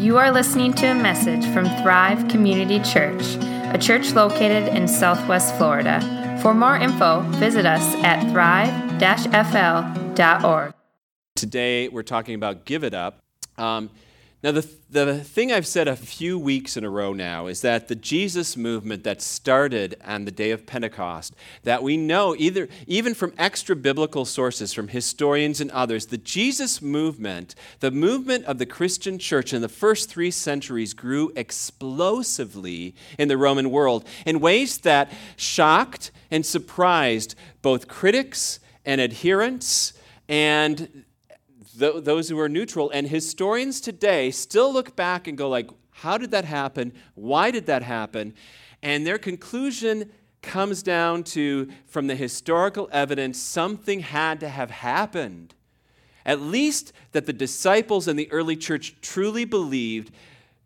You are listening to a message from Thrive Community Church, a church located in Southwest Florida. For more info, visit us at thrive-fl.org. Today, we're talking about Give It Up. Um, now, the, the thing I've said a few weeks in a row now is that the Jesus movement that started on the day of Pentecost, that we know either, even from extra biblical sources, from historians and others, the Jesus movement, the movement of the Christian church in the first three centuries, grew explosively in the Roman world in ways that shocked and surprised both critics and adherents and th- those who are neutral. And historians today still look back and go like, how did that happen? Why did that happen? And their conclusion comes down to from the historical evidence something had to have happened. At least that the disciples in the early church truly believed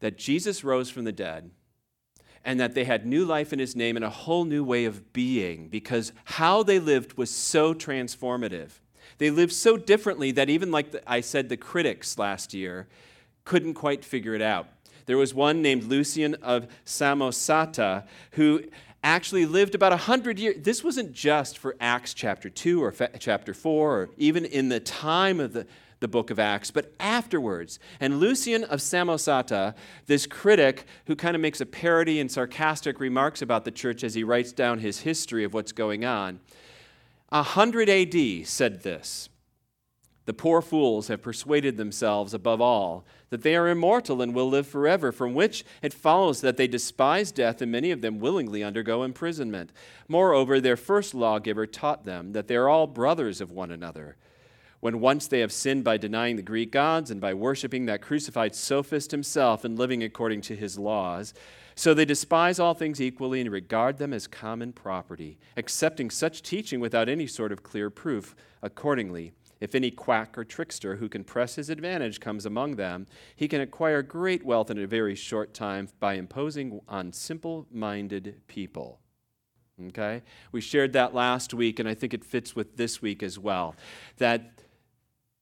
that Jesus rose from the dead and that they had new life in his name and a whole new way of being because how they lived was so transformative. They lived so differently that even like the, I said, the critics last year couldn't quite figure it out. There was one named Lucian of Samosata who actually lived about 100 years. This wasn't just for Acts chapter 2 or fa- chapter 4 or even in the time of the, the book of Acts, but afterwards. And Lucian of Samosata, this critic who kind of makes a parody and sarcastic remarks about the church as he writes down his history of what's going on, 100 AD said this The poor fools have persuaded themselves, above all, that they are immortal and will live forever, from which it follows that they despise death, and many of them willingly undergo imprisonment. Moreover, their first lawgiver taught them that they are all brothers of one another. When once they have sinned by denying the Greek gods and by worshiping that crucified sophist himself and living according to his laws, so they despise all things equally and regard them as common property, accepting such teaching without any sort of clear proof. Accordingly, if any quack or trickster who can press his advantage comes among them, he can acquire great wealth in a very short time by imposing on simple minded people. Okay? We shared that last week, and I think it fits with this week as well. That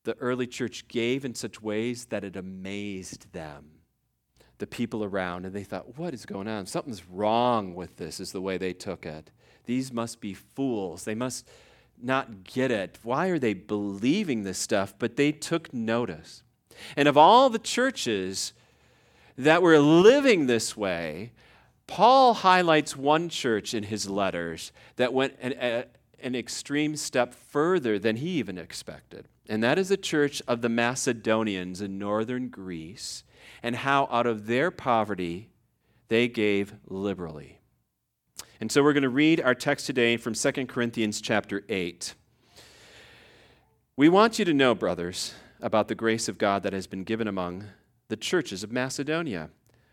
the early church gave in such ways that it amazed them the people around and they thought, what is going on? Something's wrong with this, is the way they took it. These must be fools. They must not get it. Why are they believing this stuff? But they took notice. And of all the churches that were living this way, Paul highlights one church in his letters that went an, uh, an extreme step further than he even expected. And that is the church of the Macedonians in northern Greece and how out of their poverty they gave liberally. And so we're going to read our text today from 2 Corinthians chapter 8. We want you to know, brothers, about the grace of God that has been given among the churches of Macedonia.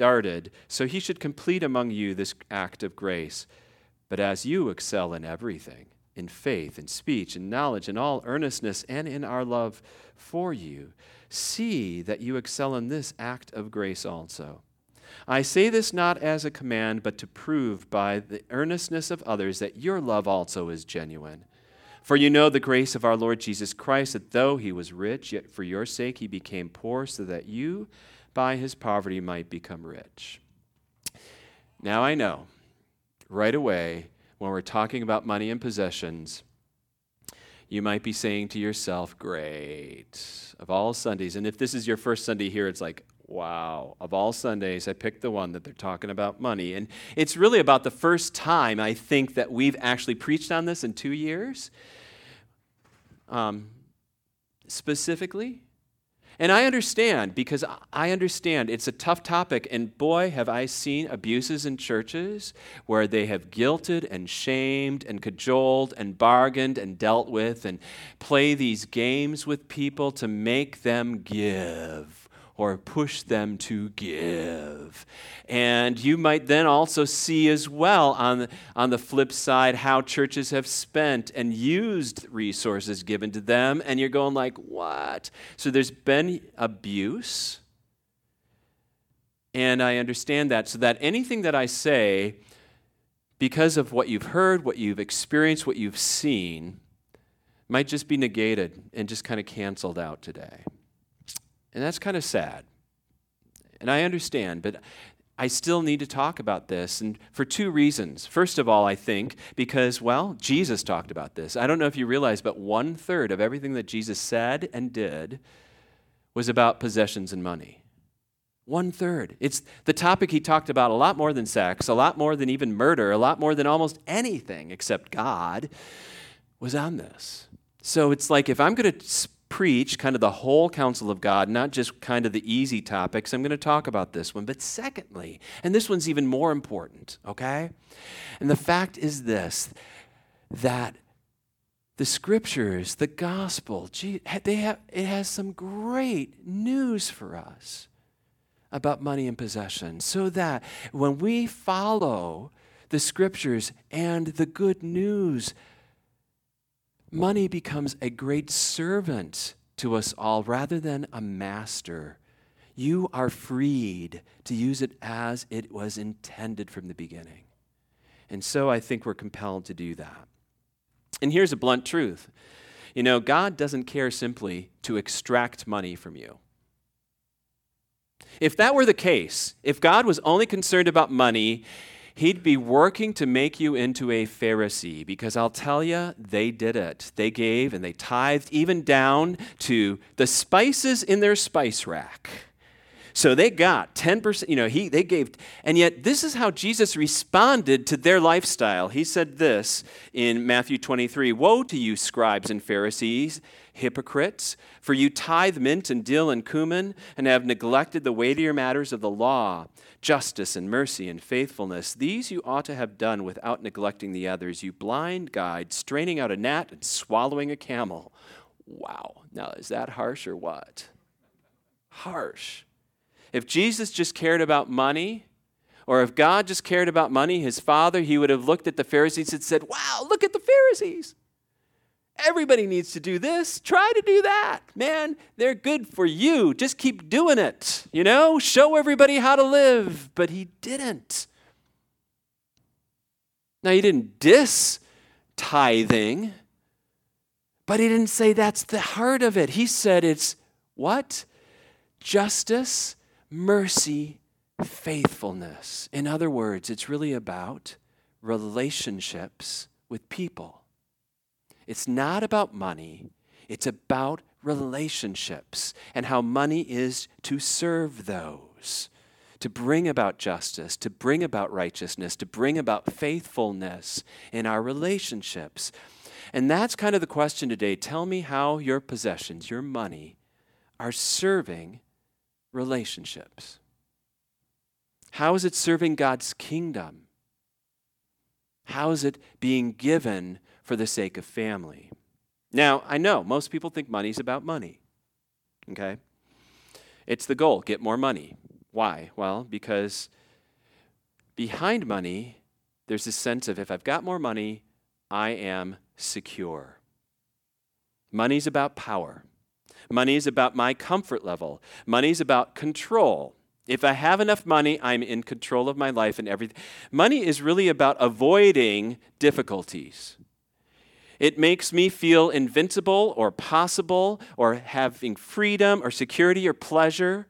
started, so he should complete among you this act of grace. But as you excel in everything, in faith, in speech, in knowledge, in all earnestness, and in our love for you, see that you excel in this act of grace also. I say this not as a command, but to prove by the earnestness of others that your love also is genuine. For you know the grace of our Lord Jesus Christ, that though he was rich, yet for your sake he became poor, so that you by his poverty might become rich. Now I know, right away, when we're talking about money and possessions, you might be saying to yourself, Great, of all Sundays, and if this is your first Sunday here, it's like, Wow. Of all Sundays, I picked the one that they're talking about money. And it's really about the first time I think that we've actually preached on this in two years, um, specifically. And I understand because I understand it's a tough topic. And boy, have I seen abuses in churches where they have guilted and shamed and cajoled and bargained and dealt with and play these games with people to make them give or push them to give. And you might then also see as well on the, on the flip side how churches have spent and used resources given to them, and you're going like, what? So there's been abuse. And I understand that. So that anything that I say, because of what you've heard, what you've experienced, what you've seen, might just be negated and just kind of canceled out today. And that's kind of sad. And I understand, but I still need to talk about this, and for two reasons. First of all, I think because, well, Jesus talked about this. I don't know if you realize, but one third of everything that Jesus said and did was about possessions and money. One third. It's the topic he talked about a lot more than sex, a lot more than even murder, a lot more than almost anything except God was on this. So it's like if I'm going to preach kind of the whole counsel of God, not just kind of the easy topics. I'm going to talk about this one. But secondly, and this one's even more important, okay? And the fact is this that the scriptures, the gospel, they have, it has some great news for us about money and possession so that when we follow the scriptures and the good news money becomes a great servant to us all rather than a master. You are freed to use it as it was intended from the beginning. And so I think we're compelled to do that. And here's a blunt truth you know, God doesn't care simply to extract money from you. If that were the case, if God was only concerned about money, He'd be working to make you into a Pharisee because I'll tell you, they did it. They gave and they tithed even down to the spices in their spice rack. So they got 10%, you know, he, they gave, and yet this is how Jesus responded to their lifestyle. He said this in Matthew 23 Woe to you, scribes and Pharisees, hypocrites, for you tithe mint and dill and cumin, and have neglected the weightier matters of the law justice and mercy and faithfulness. These you ought to have done without neglecting the others. You blind guide, straining out a gnat and swallowing a camel. Wow. Now, is that harsh or what? Harsh. If Jesus just cared about money, or if God just cared about money, his father, he would have looked at the Pharisees and said, Wow, look at the Pharisees. Everybody needs to do this. Try to do that. Man, they're good for you. Just keep doing it. You know, show everybody how to live. But he didn't. Now, he didn't diss tithing, but he didn't say that's the heart of it. He said it's what? Justice, mercy, faithfulness. In other words, it's really about relationships with people. It's not about money, it's about relationships and how money is to serve those, to bring about justice, to bring about righteousness, to bring about faithfulness in our relationships. And that's kind of the question today. Tell me how your possessions, your money, are serving relationships. How is it serving God's kingdom? How is it being given for the sake of family. Now, I know most people think money's about money. Okay? It's the goal get more money. Why? Well, because behind money, there's this sense of if I've got more money, I am secure. Money's about power. Money is about my comfort level. Money is about control. If I have enough money, I'm in control of my life and everything. Money is really about avoiding difficulties. It makes me feel invincible or possible or having freedom or security or pleasure.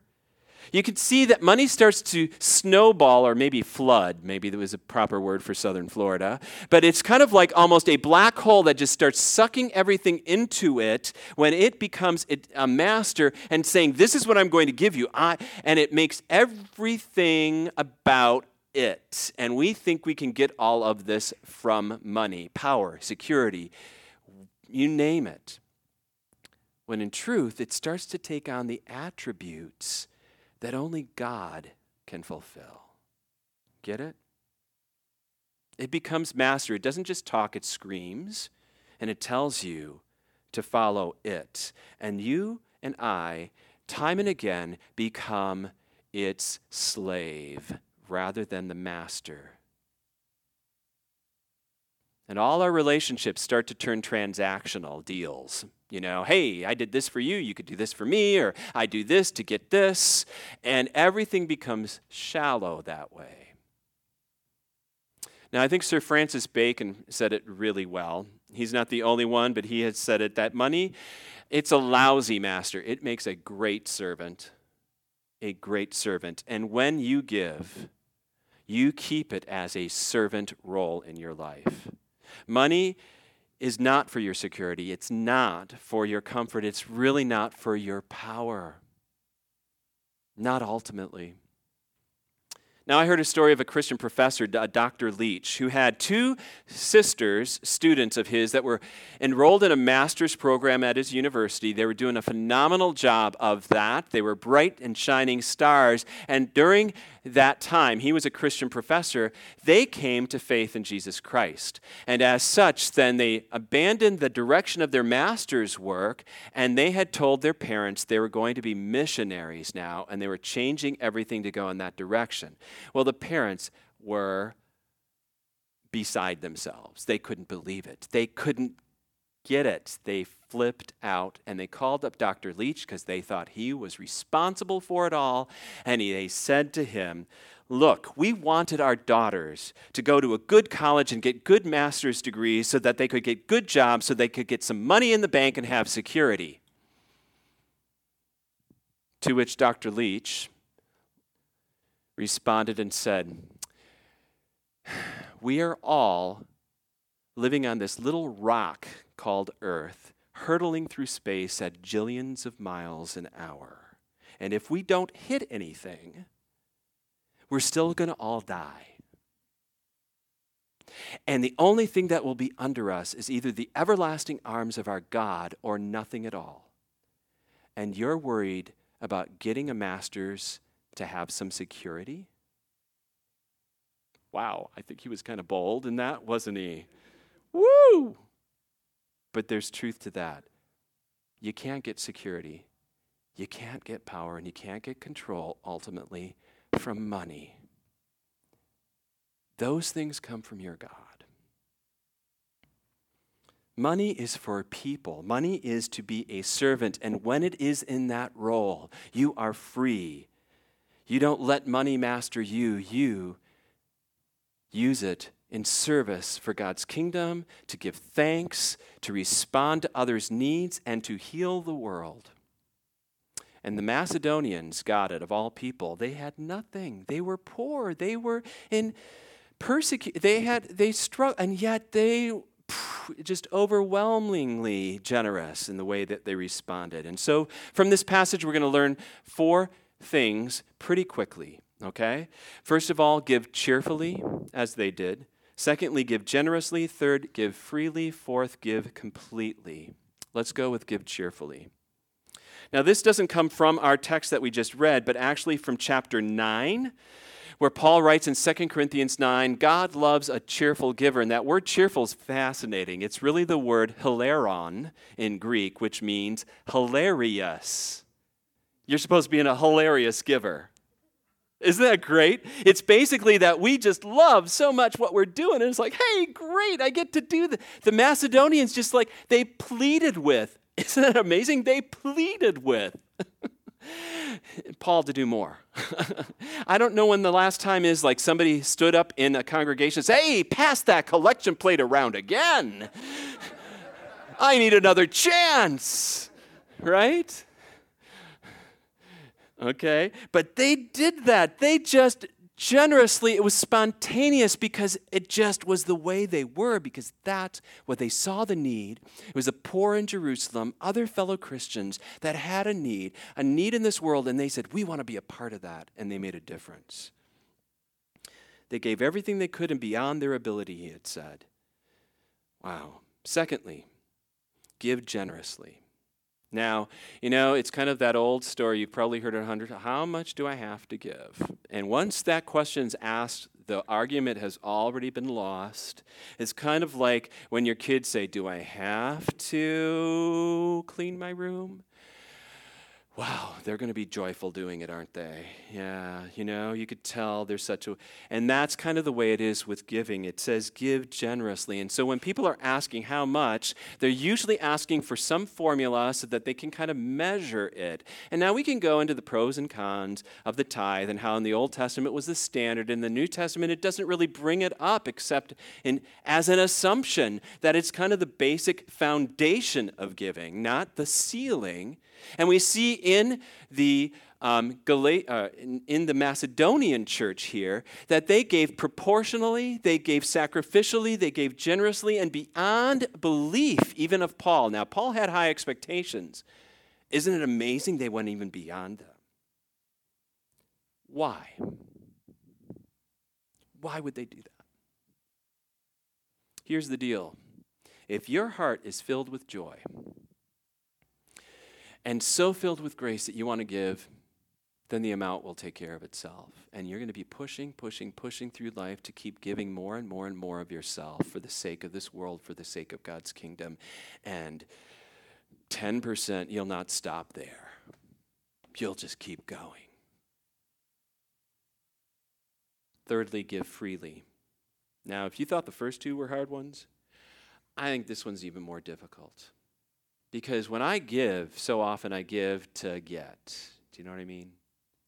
You can see that money starts to snowball or maybe flood. Maybe that was a proper word for southern Florida. But it's kind of like almost a black hole that just starts sucking everything into it when it becomes a master and saying, This is what I'm going to give you. I, and it makes everything about it. And we think we can get all of this from money, power, security, you name it. When in truth, it starts to take on the attributes that only God can fulfill. Get it? It becomes master. It doesn't just talk, it screams, and it tells you to follow it. And you and I time and again become its slave rather than the master. And all our relationships start to turn transactional deals. You know, hey, I did this for you, you could do this for me, or I do this to get this. And everything becomes shallow that way. Now, I think Sir Francis Bacon said it really well. He's not the only one, but he has said it that money, it's a lousy master. It makes a great servant. A great servant. And when you give, you keep it as a servant role in your life. Money is not for your security, it's not for your comfort, it's really not for your power. Not ultimately. Now, I heard a story of a Christian professor, Dr. Uh, Leach, who had two sisters, students of his, that were enrolled in a master's program at his university. They were doing a phenomenal job of that. They were bright and shining stars. And during that time, he was a Christian professor, they came to faith in Jesus Christ. And as such, then they abandoned the direction of their master's work, and they had told their parents they were going to be missionaries now, and they were changing everything to go in that direction. Well, the parents were beside themselves. They couldn't believe it. They couldn't get it. They flipped out and they called up Dr. Leach because they thought he was responsible for it all. And he, they said to him, Look, we wanted our daughters to go to a good college and get good master's degrees so that they could get good jobs, so they could get some money in the bank and have security. To which Dr. Leach responded and said, We are all living on this little rock called Earth, hurtling through space at jillions of miles an hour. And if we don't hit anything, we're still going to all die. And the only thing that will be under us is either the everlasting arms of our God or nothing at all. And you're worried about getting a master's to have some security? Wow, I think he was kind of bold in that, wasn't he? Woo! But there's truth to that. You can't get security, you can't get power, and you can't get control ultimately from money. Those things come from your God. Money is for people. Money is to be a servant. And when it is in that role, you are free. You don't let money master you. You use it in service for God's kingdom, to give thanks, to respond to others' needs, and to heal the world. And the Macedonians got it of all people. They had nothing. They were poor. They were in persecution. They had they struggled, and yet they just overwhelmingly generous in the way that they responded. And so, from this passage, we're going to learn four things pretty quickly. Okay? First of all, give cheerfully, as they did. Secondly, give generously. Third, give freely. Fourth, give completely. Let's go with give cheerfully. Now, this doesn't come from our text that we just read, but actually from chapter 9, where Paul writes in 2 Corinthians 9 God loves a cheerful giver. And that word cheerful is fascinating. It's really the word hilaron in Greek, which means hilarious. You're supposed to be in a hilarious giver. Isn't that great? It's basically that we just love so much what we're doing. And it's like, hey, great, I get to do that. The Macedonians just like, they pleaded with. Isn't that amazing? They pleaded with. Paul to do more. I don't know when the last time is like somebody stood up in a congregation and said, hey, pass that collection plate around again. I need another chance. Right? Okay? But they did that. They just generously, it was spontaneous because it just was the way they were, because that's what they saw the need. It was the poor in Jerusalem, other fellow Christians that had a need, a need in this world, and they said, We want to be a part of that, and they made a difference. They gave everything they could and beyond their ability, he had said. Wow. Secondly, give generously. Now, you know, it's kind of that old story. You've probably heard it a hundred times. How much do I have to give? And once that question's asked, the argument has already been lost. It's kind of like when your kids say, Do I have to clean my room? Wow, they're going to be joyful doing it, aren't they? Yeah, you know, you could tell there's such a, and that's kind of the way it is with giving. It says give generously. And so when people are asking how much, they're usually asking for some formula so that they can kind of measure it. And now we can go into the pros and cons of the tithe and how in the Old Testament was the standard. In the New Testament, it doesn't really bring it up except in, as an assumption that it's kind of the basic foundation of giving, not the ceiling. And we see in the um, uh, in, in, the Macedonian church here that they gave proportionally, they gave sacrificially, they gave generously, and beyond belief, even of Paul. Now, Paul had high expectations. Isn't it amazing they went even beyond them? Why? Why would they do that? Here's the deal if your heart is filled with joy, and so filled with grace that you want to give, then the amount will take care of itself. And you're going to be pushing, pushing, pushing through life to keep giving more and more and more of yourself for the sake of this world, for the sake of God's kingdom. And 10%, you'll not stop there. You'll just keep going. Thirdly, give freely. Now, if you thought the first two were hard ones, I think this one's even more difficult. Because when I give, so often I give to get. Do you know what I mean?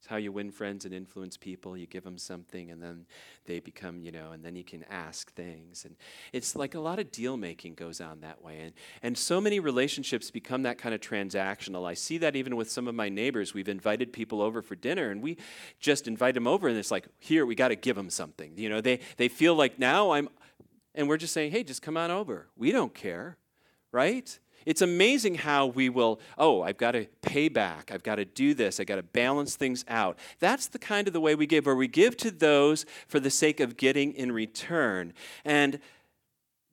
It's how you win friends and influence people. You give them something and then they become, you know, and then you can ask things. And it's like a lot of deal making goes on that way. And, and so many relationships become that kind of transactional. I see that even with some of my neighbors. We've invited people over for dinner and we just invite them over and it's like, here, we got to give them something. You know, they, they feel like now I'm, and we're just saying, hey, just come on over. We don't care, right? It's amazing how we will, oh, I've got to pay back. I've got to do this. I've got to balance things out. That's the kind of the way we give, where we give to those for the sake of getting in return. And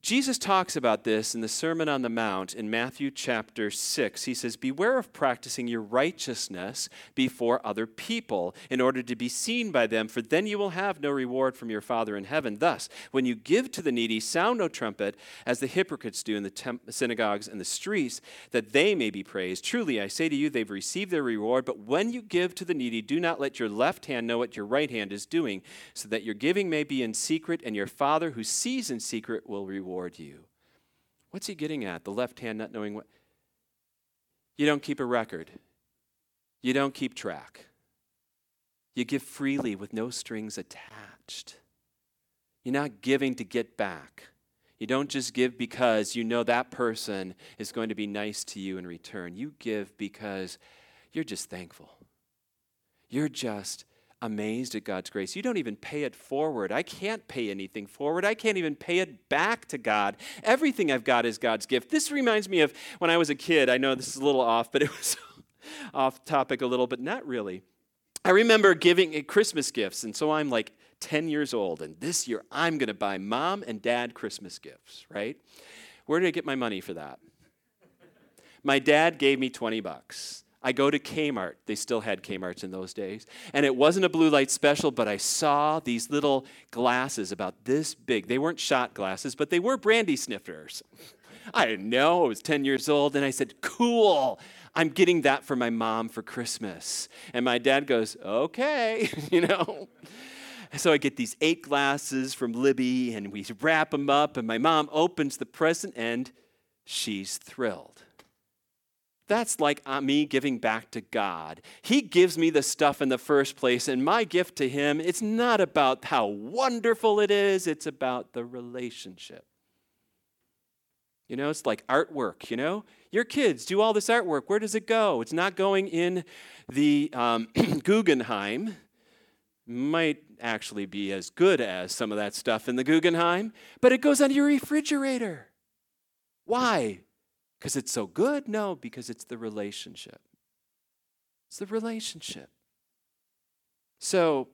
Jesus talks about this in the Sermon on the Mount in Matthew chapter 6. He says, Beware of practicing your righteousness before other people in order to be seen by them, for then you will have no reward from your Father in heaven. Thus, when you give to the needy, sound no trumpet, as the hypocrites do in the temp- synagogues and the streets, that they may be praised. Truly, I say to you, they've received their reward. But when you give to the needy, do not let your left hand know what your right hand is doing, so that your giving may be in secret, and your Father who sees in secret will reward reward you. What's he getting at? The left hand not knowing what? You don't keep a record, you don't keep track. You give freely with no strings attached. You're not giving to get back. You don't just give because you know that person is going to be nice to you in return. You give because you're just thankful. You're just amazed at God's grace. You don't even pay it forward. I can't pay anything forward. I can't even pay it back to God. Everything I've got is God's gift. This reminds me of when I was a kid. I know this is a little off, but it was off topic a little, but not really. I remember giving Christmas gifts, and so I'm like 10 years old, and this year I'm going to buy mom and dad Christmas gifts, right? Where did I get my money for that? My dad gave me 20 bucks. I go to Kmart. They still had Kmarts in those days. And it wasn't a blue light special, but I saw these little glasses about this big. They weren't shot glasses, but they were brandy sniffers. I didn't know. I was 10 years old. And I said, Cool. I'm getting that for my mom for Christmas. And my dad goes, Okay, you know. So I get these eight glasses from Libbey and we wrap them up. And my mom opens the present and she's thrilled. That's like uh, me giving back to God. He gives me the stuff in the first place, and my gift to Him, it's not about how wonderful it is, it's about the relationship. You know, it's like artwork, you know? Your kids do all this artwork. Where does it go? It's not going in the um, Guggenheim. Might actually be as good as some of that stuff in the Guggenheim, but it goes on your refrigerator. Why? Because it's so good? No, because it's the relationship. It's the relationship. So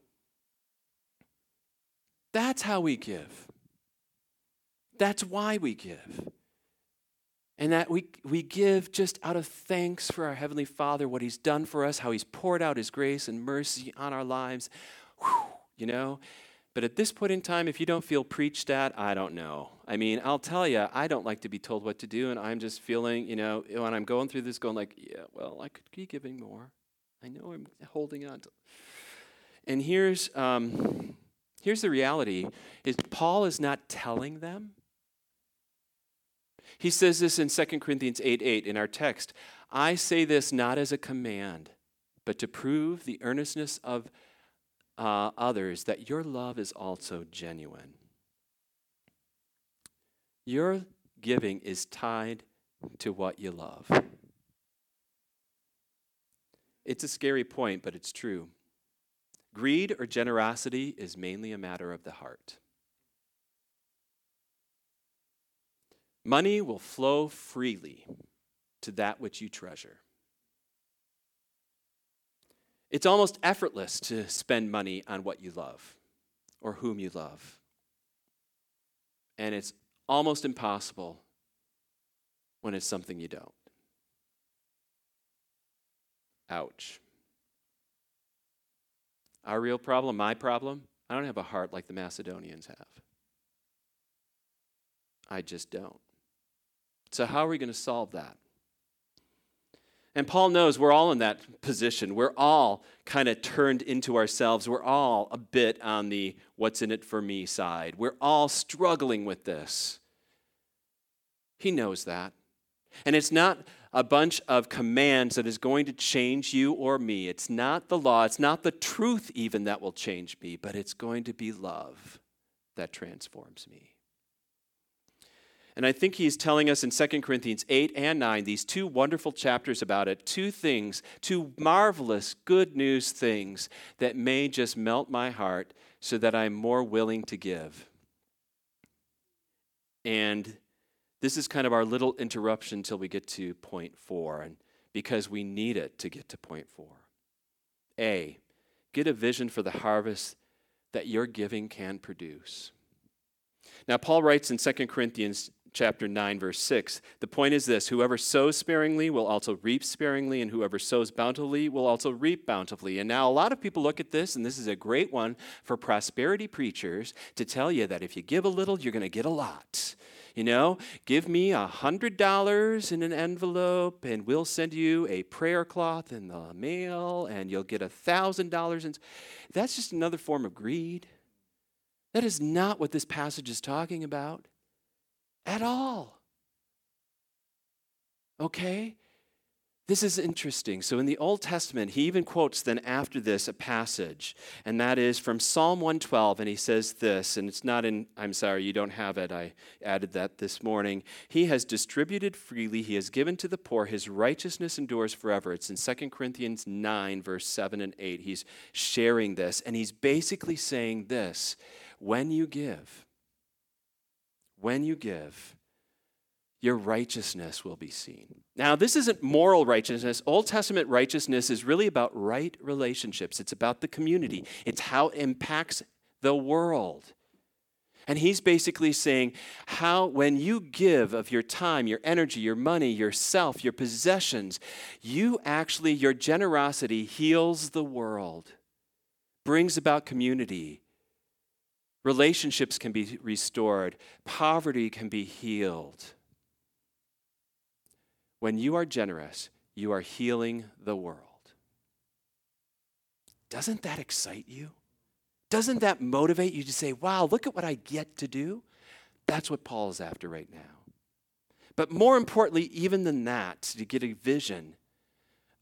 that's how we give. That's why we give. And that we, we give just out of thanks for our Heavenly Father, what He's done for us, how He's poured out His grace and mercy on our lives. Whew, you know? But at this point in time, if you don't feel preached at, I don't know. I mean, I'll tell you, I don't like to be told what to do, and I'm just feeling, you know, when I'm going through this, going like, yeah, well, I could be giving more. I know I'm holding on to. And here's, um, here's the reality is Paul is not telling them. He says this in 2 Corinthians 8 8 in our text. I say this not as a command, but to prove the earnestness of uh, others that your love is also genuine. Your giving is tied to what you love. It's a scary point, but it's true. Greed or generosity is mainly a matter of the heart. Money will flow freely to that which you treasure. It's almost effortless to spend money on what you love or whom you love. And it's almost impossible when it's something you don't. Ouch. Our real problem, my problem, I don't have a heart like the Macedonians have. I just don't. So, how are we going to solve that? And Paul knows we're all in that position. We're all kind of turned into ourselves. We're all a bit on the what's in it for me side. We're all struggling with this. He knows that. And it's not a bunch of commands that is going to change you or me. It's not the law, it's not the truth even that will change me, but it's going to be love that transforms me. And I think he's telling us in 2 Corinthians 8 and 9, these two wonderful chapters about it, two things, two marvelous good news things that may just melt my heart so that I'm more willing to give. And this is kind of our little interruption until we get to point four, and because we need it to get to point four. A, get a vision for the harvest that your giving can produce. Now, Paul writes in 2 Corinthians chapter 9 verse 6 the point is this whoever sows sparingly will also reap sparingly and whoever sows bountifully will also reap bountifully. And now a lot of people look at this and this is a great one for prosperity preachers to tell you that if you give a little you're going to get a lot. You know give me a hundred dollars in an envelope and we'll send you a prayer cloth in the mail and you'll get a thousand dollars and that's just another form of greed. That is not what this passage is talking about at all. Okay? This is interesting. So, in the Old Testament, he even quotes then after this a passage, and that is from Psalm 112. And he says this, and it's not in, I'm sorry, you don't have it. I added that this morning. He has distributed freely, he has given to the poor, his righteousness endures forever. It's in 2 Corinthians 9, verse 7 and 8. He's sharing this, and he's basically saying this when you give, when you give, your righteousness will be seen. Now, this isn't moral righteousness. Old Testament righteousness is really about right relationships, it's about the community, it's how it impacts the world. And he's basically saying how, when you give of your time, your energy, your money, yourself, your possessions, you actually, your generosity heals the world, brings about community, Relationships can be restored, poverty can be healed. When you are generous, you are healing the world. Doesn't that excite you? Doesn't that motivate you to say, wow, look at what I get to do? That's what Paul is after right now. But more importantly, even than that, to get a vision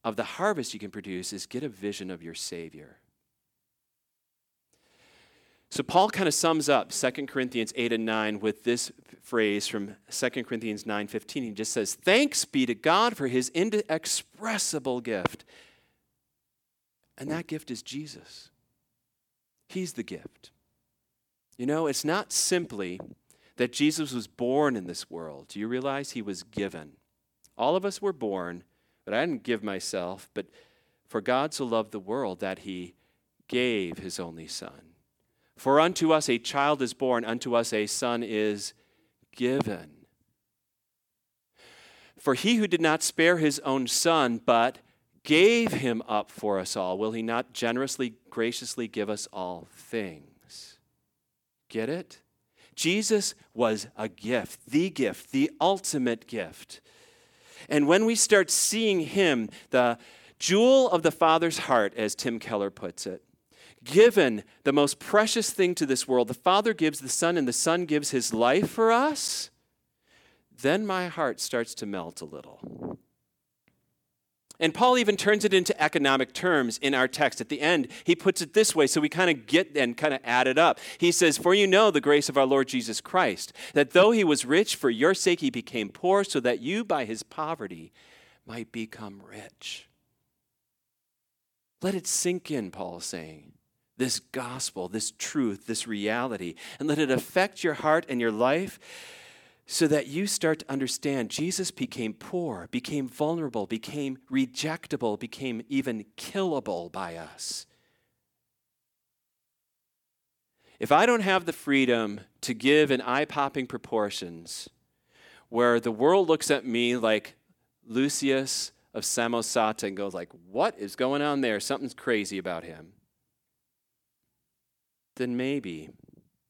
of the harvest you can produce, is get a vision of your Savior. So Paul kind of sums up 2 Corinthians 8 and 9 with this phrase from 2 Corinthians 9:15. He just says, "Thanks be to God for his inexpressible gift." And that gift is Jesus. He's the gift. You know, it's not simply that Jesus was born in this world. Do you realize he was given? All of us were born, but I didn't give myself, but for God so loved the world that he gave his only son for unto us a child is born, unto us a son is given. For he who did not spare his own son, but gave him up for us all, will he not generously, graciously give us all things? Get it? Jesus was a gift, the gift, the ultimate gift. And when we start seeing him, the jewel of the Father's heart, as Tim Keller puts it. Given the most precious thing to this world, the Father gives the Son, and the Son gives his life for us, then my heart starts to melt a little. And Paul even turns it into economic terms in our text. At the end, he puts it this way so we kind of get and kind of add it up. He says, For you know the grace of our Lord Jesus Christ, that though he was rich, for your sake he became poor, so that you by his poverty might become rich. Let it sink in, Paul is saying. This gospel, this truth, this reality, and let it affect your heart and your life so that you start to understand Jesus became poor, became vulnerable, became rejectable, became even killable by us. If I don't have the freedom to give in eye popping proportions, where the world looks at me like Lucius of Samosata and goes like, "What is going on there? Something's crazy about him." Then maybe,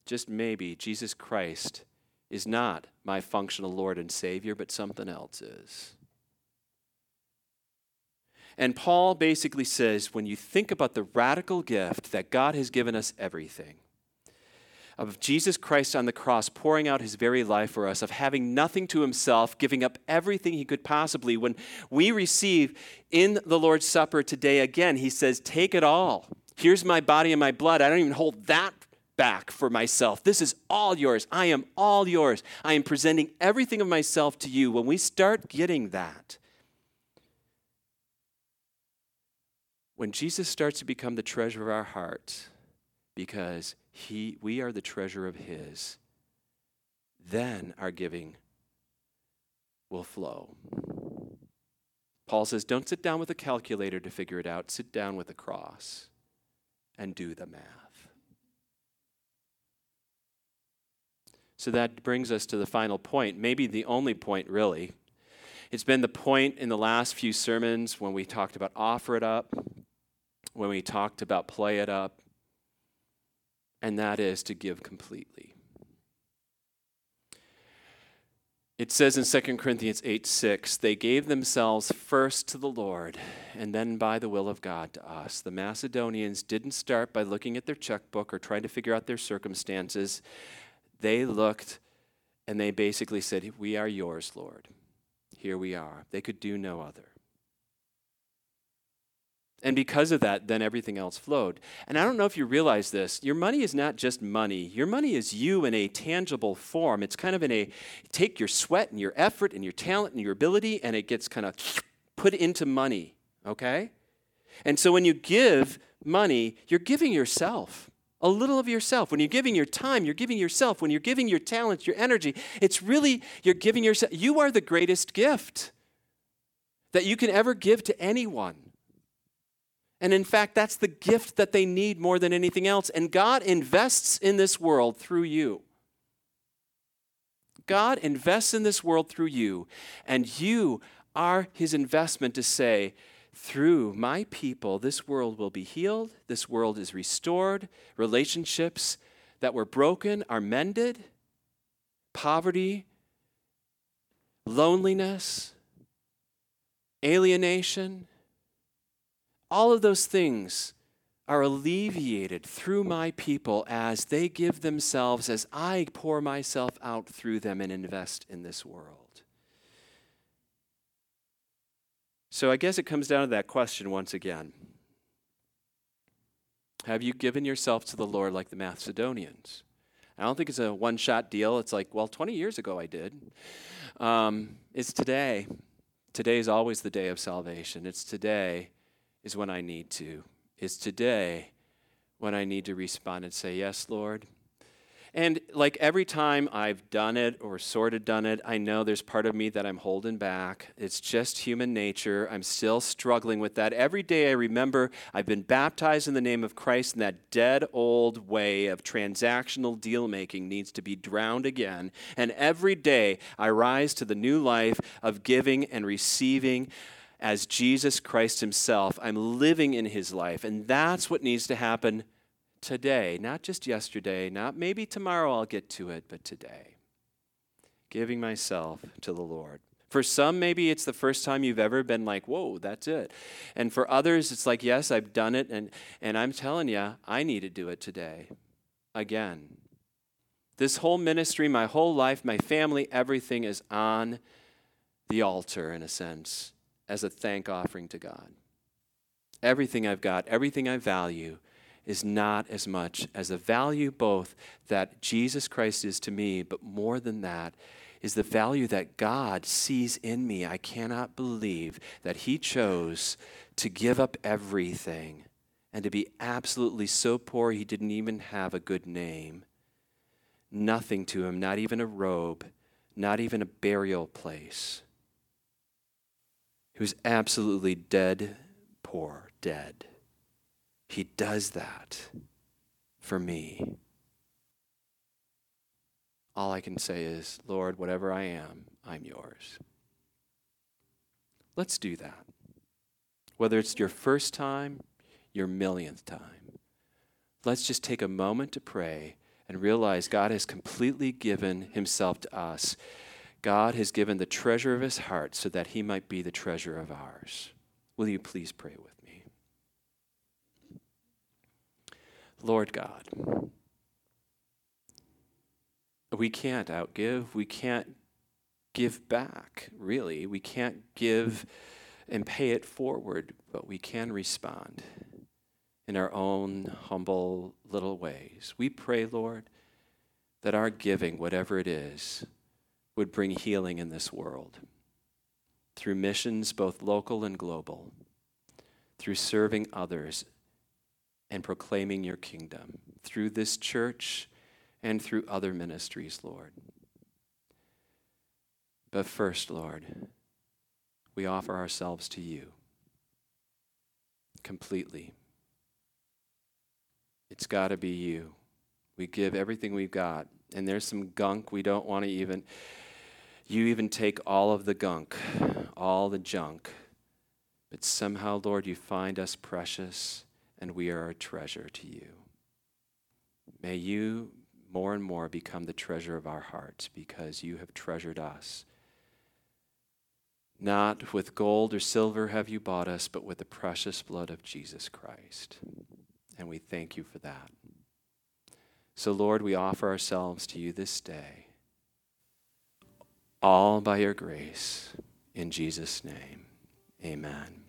just maybe, Jesus Christ is not my functional Lord and Savior, but something else is. And Paul basically says when you think about the radical gift that God has given us everything, of Jesus Christ on the cross pouring out his very life for us, of having nothing to himself, giving up everything he could possibly, when we receive in the Lord's Supper today again, he says, Take it all. Here's my body and my blood. I don't even hold that back for myself. This is all yours. I am all yours. I am presenting everything of myself to you. When we start getting that, when Jesus starts to become the treasure of our heart, because he, we are the treasure of His, then our giving will flow. Paul says, Don't sit down with a calculator to figure it out, sit down with a cross and do the math. So that brings us to the final point, maybe the only point really. It's been the point in the last few sermons when we talked about offer it up, when we talked about play it up, and that is to give completely. It says in 2 Corinthians 8 6, they gave themselves first to the Lord and then by the will of God to us. The Macedonians didn't start by looking at their checkbook or trying to figure out their circumstances. They looked and they basically said, We are yours, Lord. Here we are. They could do no other. And because of that, then everything else flowed. And I don't know if you realize this. Your money is not just money. Your money is you in a tangible form. It's kind of in a take your sweat and your effort and your talent and your ability, and it gets kind of put into money, okay? And so when you give money, you're giving yourself a little of yourself. When you're giving your time, you're giving yourself. When you're giving your talent, your energy, it's really, you're giving yourself. You are the greatest gift that you can ever give to anyone. And in fact, that's the gift that they need more than anything else. And God invests in this world through you. God invests in this world through you, and you are his investment to say, through my people, this world will be healed, this world is restored, relationships that were broken are mended, poverty, loneliness, alienation, all of those things are alleviated through my people as they give themselves, as I pour myself out through them and invest in this world. So I guess it comes down to that question once again. Have you given yourself to the Lord like the Macedonians? I don't think it's a one shot deal. It's like, well, 20 years ago I did. Um, it's today. Today is always the day of salvation. It's today is when I need to. is today when I need to respond and say, Yes, Lord, and like every time I've done it or sort of done it, I know there's part of me that I'm holding back. It's just human nature. I'm still struggling with that. Every day I remember I've been baptized in the name of Christ, and that dead old way of transactional deal making needs to be drowned again. And every day I rise to the new life of giving and receiving as Jesus Christ Himself. I'm living in His life. And that's what needs to happen today, not just yesterday, not maybe tomorrow I'll get to it, but today. Giving myself to the Lord. For some, maybe it's the first time you've ever been like, whoa, that's it. And for others, it's like, yes, I've done it. And, and I'm telling you, I need to do it today again. This whole ministry, my whole life, my family, everything is on the altar in a sense as a thank offering to God. Everything I've got, everything I value is not as much as the value both that Jesus Christ is to me, but more than that is the value that God sees in me. I cannot believe that He chose to give up everything and to be absolutely so poor he didn't even have a good name. Nothing to him, not even a robe, not even a burial place. He was absolutely dead poor, dead. He does that for me. All I can say is, Lord, whatever I am, I'm yours. Let's do that. Whether it's your first time, your millionth time, let's just take a moment to pray and realize God has completely given himself to us. God has given the treasure of his heart so that he might be the treasure of ours. Will you please pray with me? Lord God, we can't outgive. We can't give back, really. We can't give and pay it forward, but we can respond in our own humble little ways. We pray, Lord, that our giving, whatever it is, would bring healing in this world through missions, both local and global, through serving others and proclaiming your kingdom, through this church and through other ministries, Lord. But first, Lord, we offer ourselves to you completely. It's got to be you. We give everything we've got. And there's some gunk we don't want to even. You even take all of the gunk, all the junk. But somehow, Lord, you find us precious and we are a treasure to you. May you more and more become the treasure of our hearts because you have treasured us. Not with gold or silver have you bought us, but with the precious blood of Jesus Christ. And we thank you for that. So, Lord, we offer ourselves to you this day, all by your grace. In Jesus' name, amen.